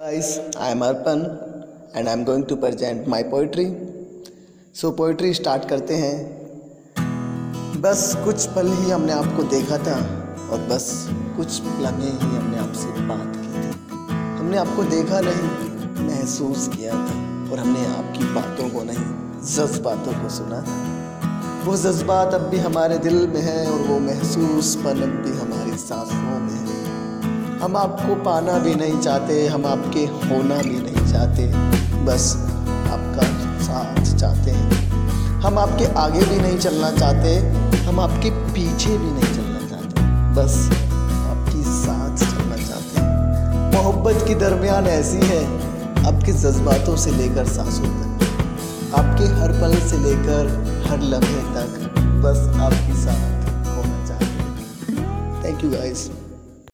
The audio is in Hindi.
Guys, I am Arpan and I am going to present my poetry. So poetry start करते हैं। बस कुछ पल ही हमने आपको देखा था और बस कुछ लम्हे ही हमने आपसे बात की थी। हमने आपको देखा नहीं महसूस किया था और हमने आपकी बातों को नहीं जज्बातों को सुना था। वो जज्बात अब भी हमारे दिल में है और वो महसूस पल अब भी हमारी सांसों में है। हम आपको पाना भी नहीं चाहते, हम आपके होना भी नहीं चाहते। बस आपका साथ चाहते हैं। हम आपके आगे भी नहीं चलना चाहते, हम आपके पीछे भी नहीं चलना चाहते। बस आपकी साथ चलना चाहते हैं। मोहब्बत की दरमियान ऐसी है, आपके जज्बातों से लेकर सांसों तक, आपके हर पल से लेकर हर लम्हे तक, बस आपके साथ होना चाहते हैं। Thank you guys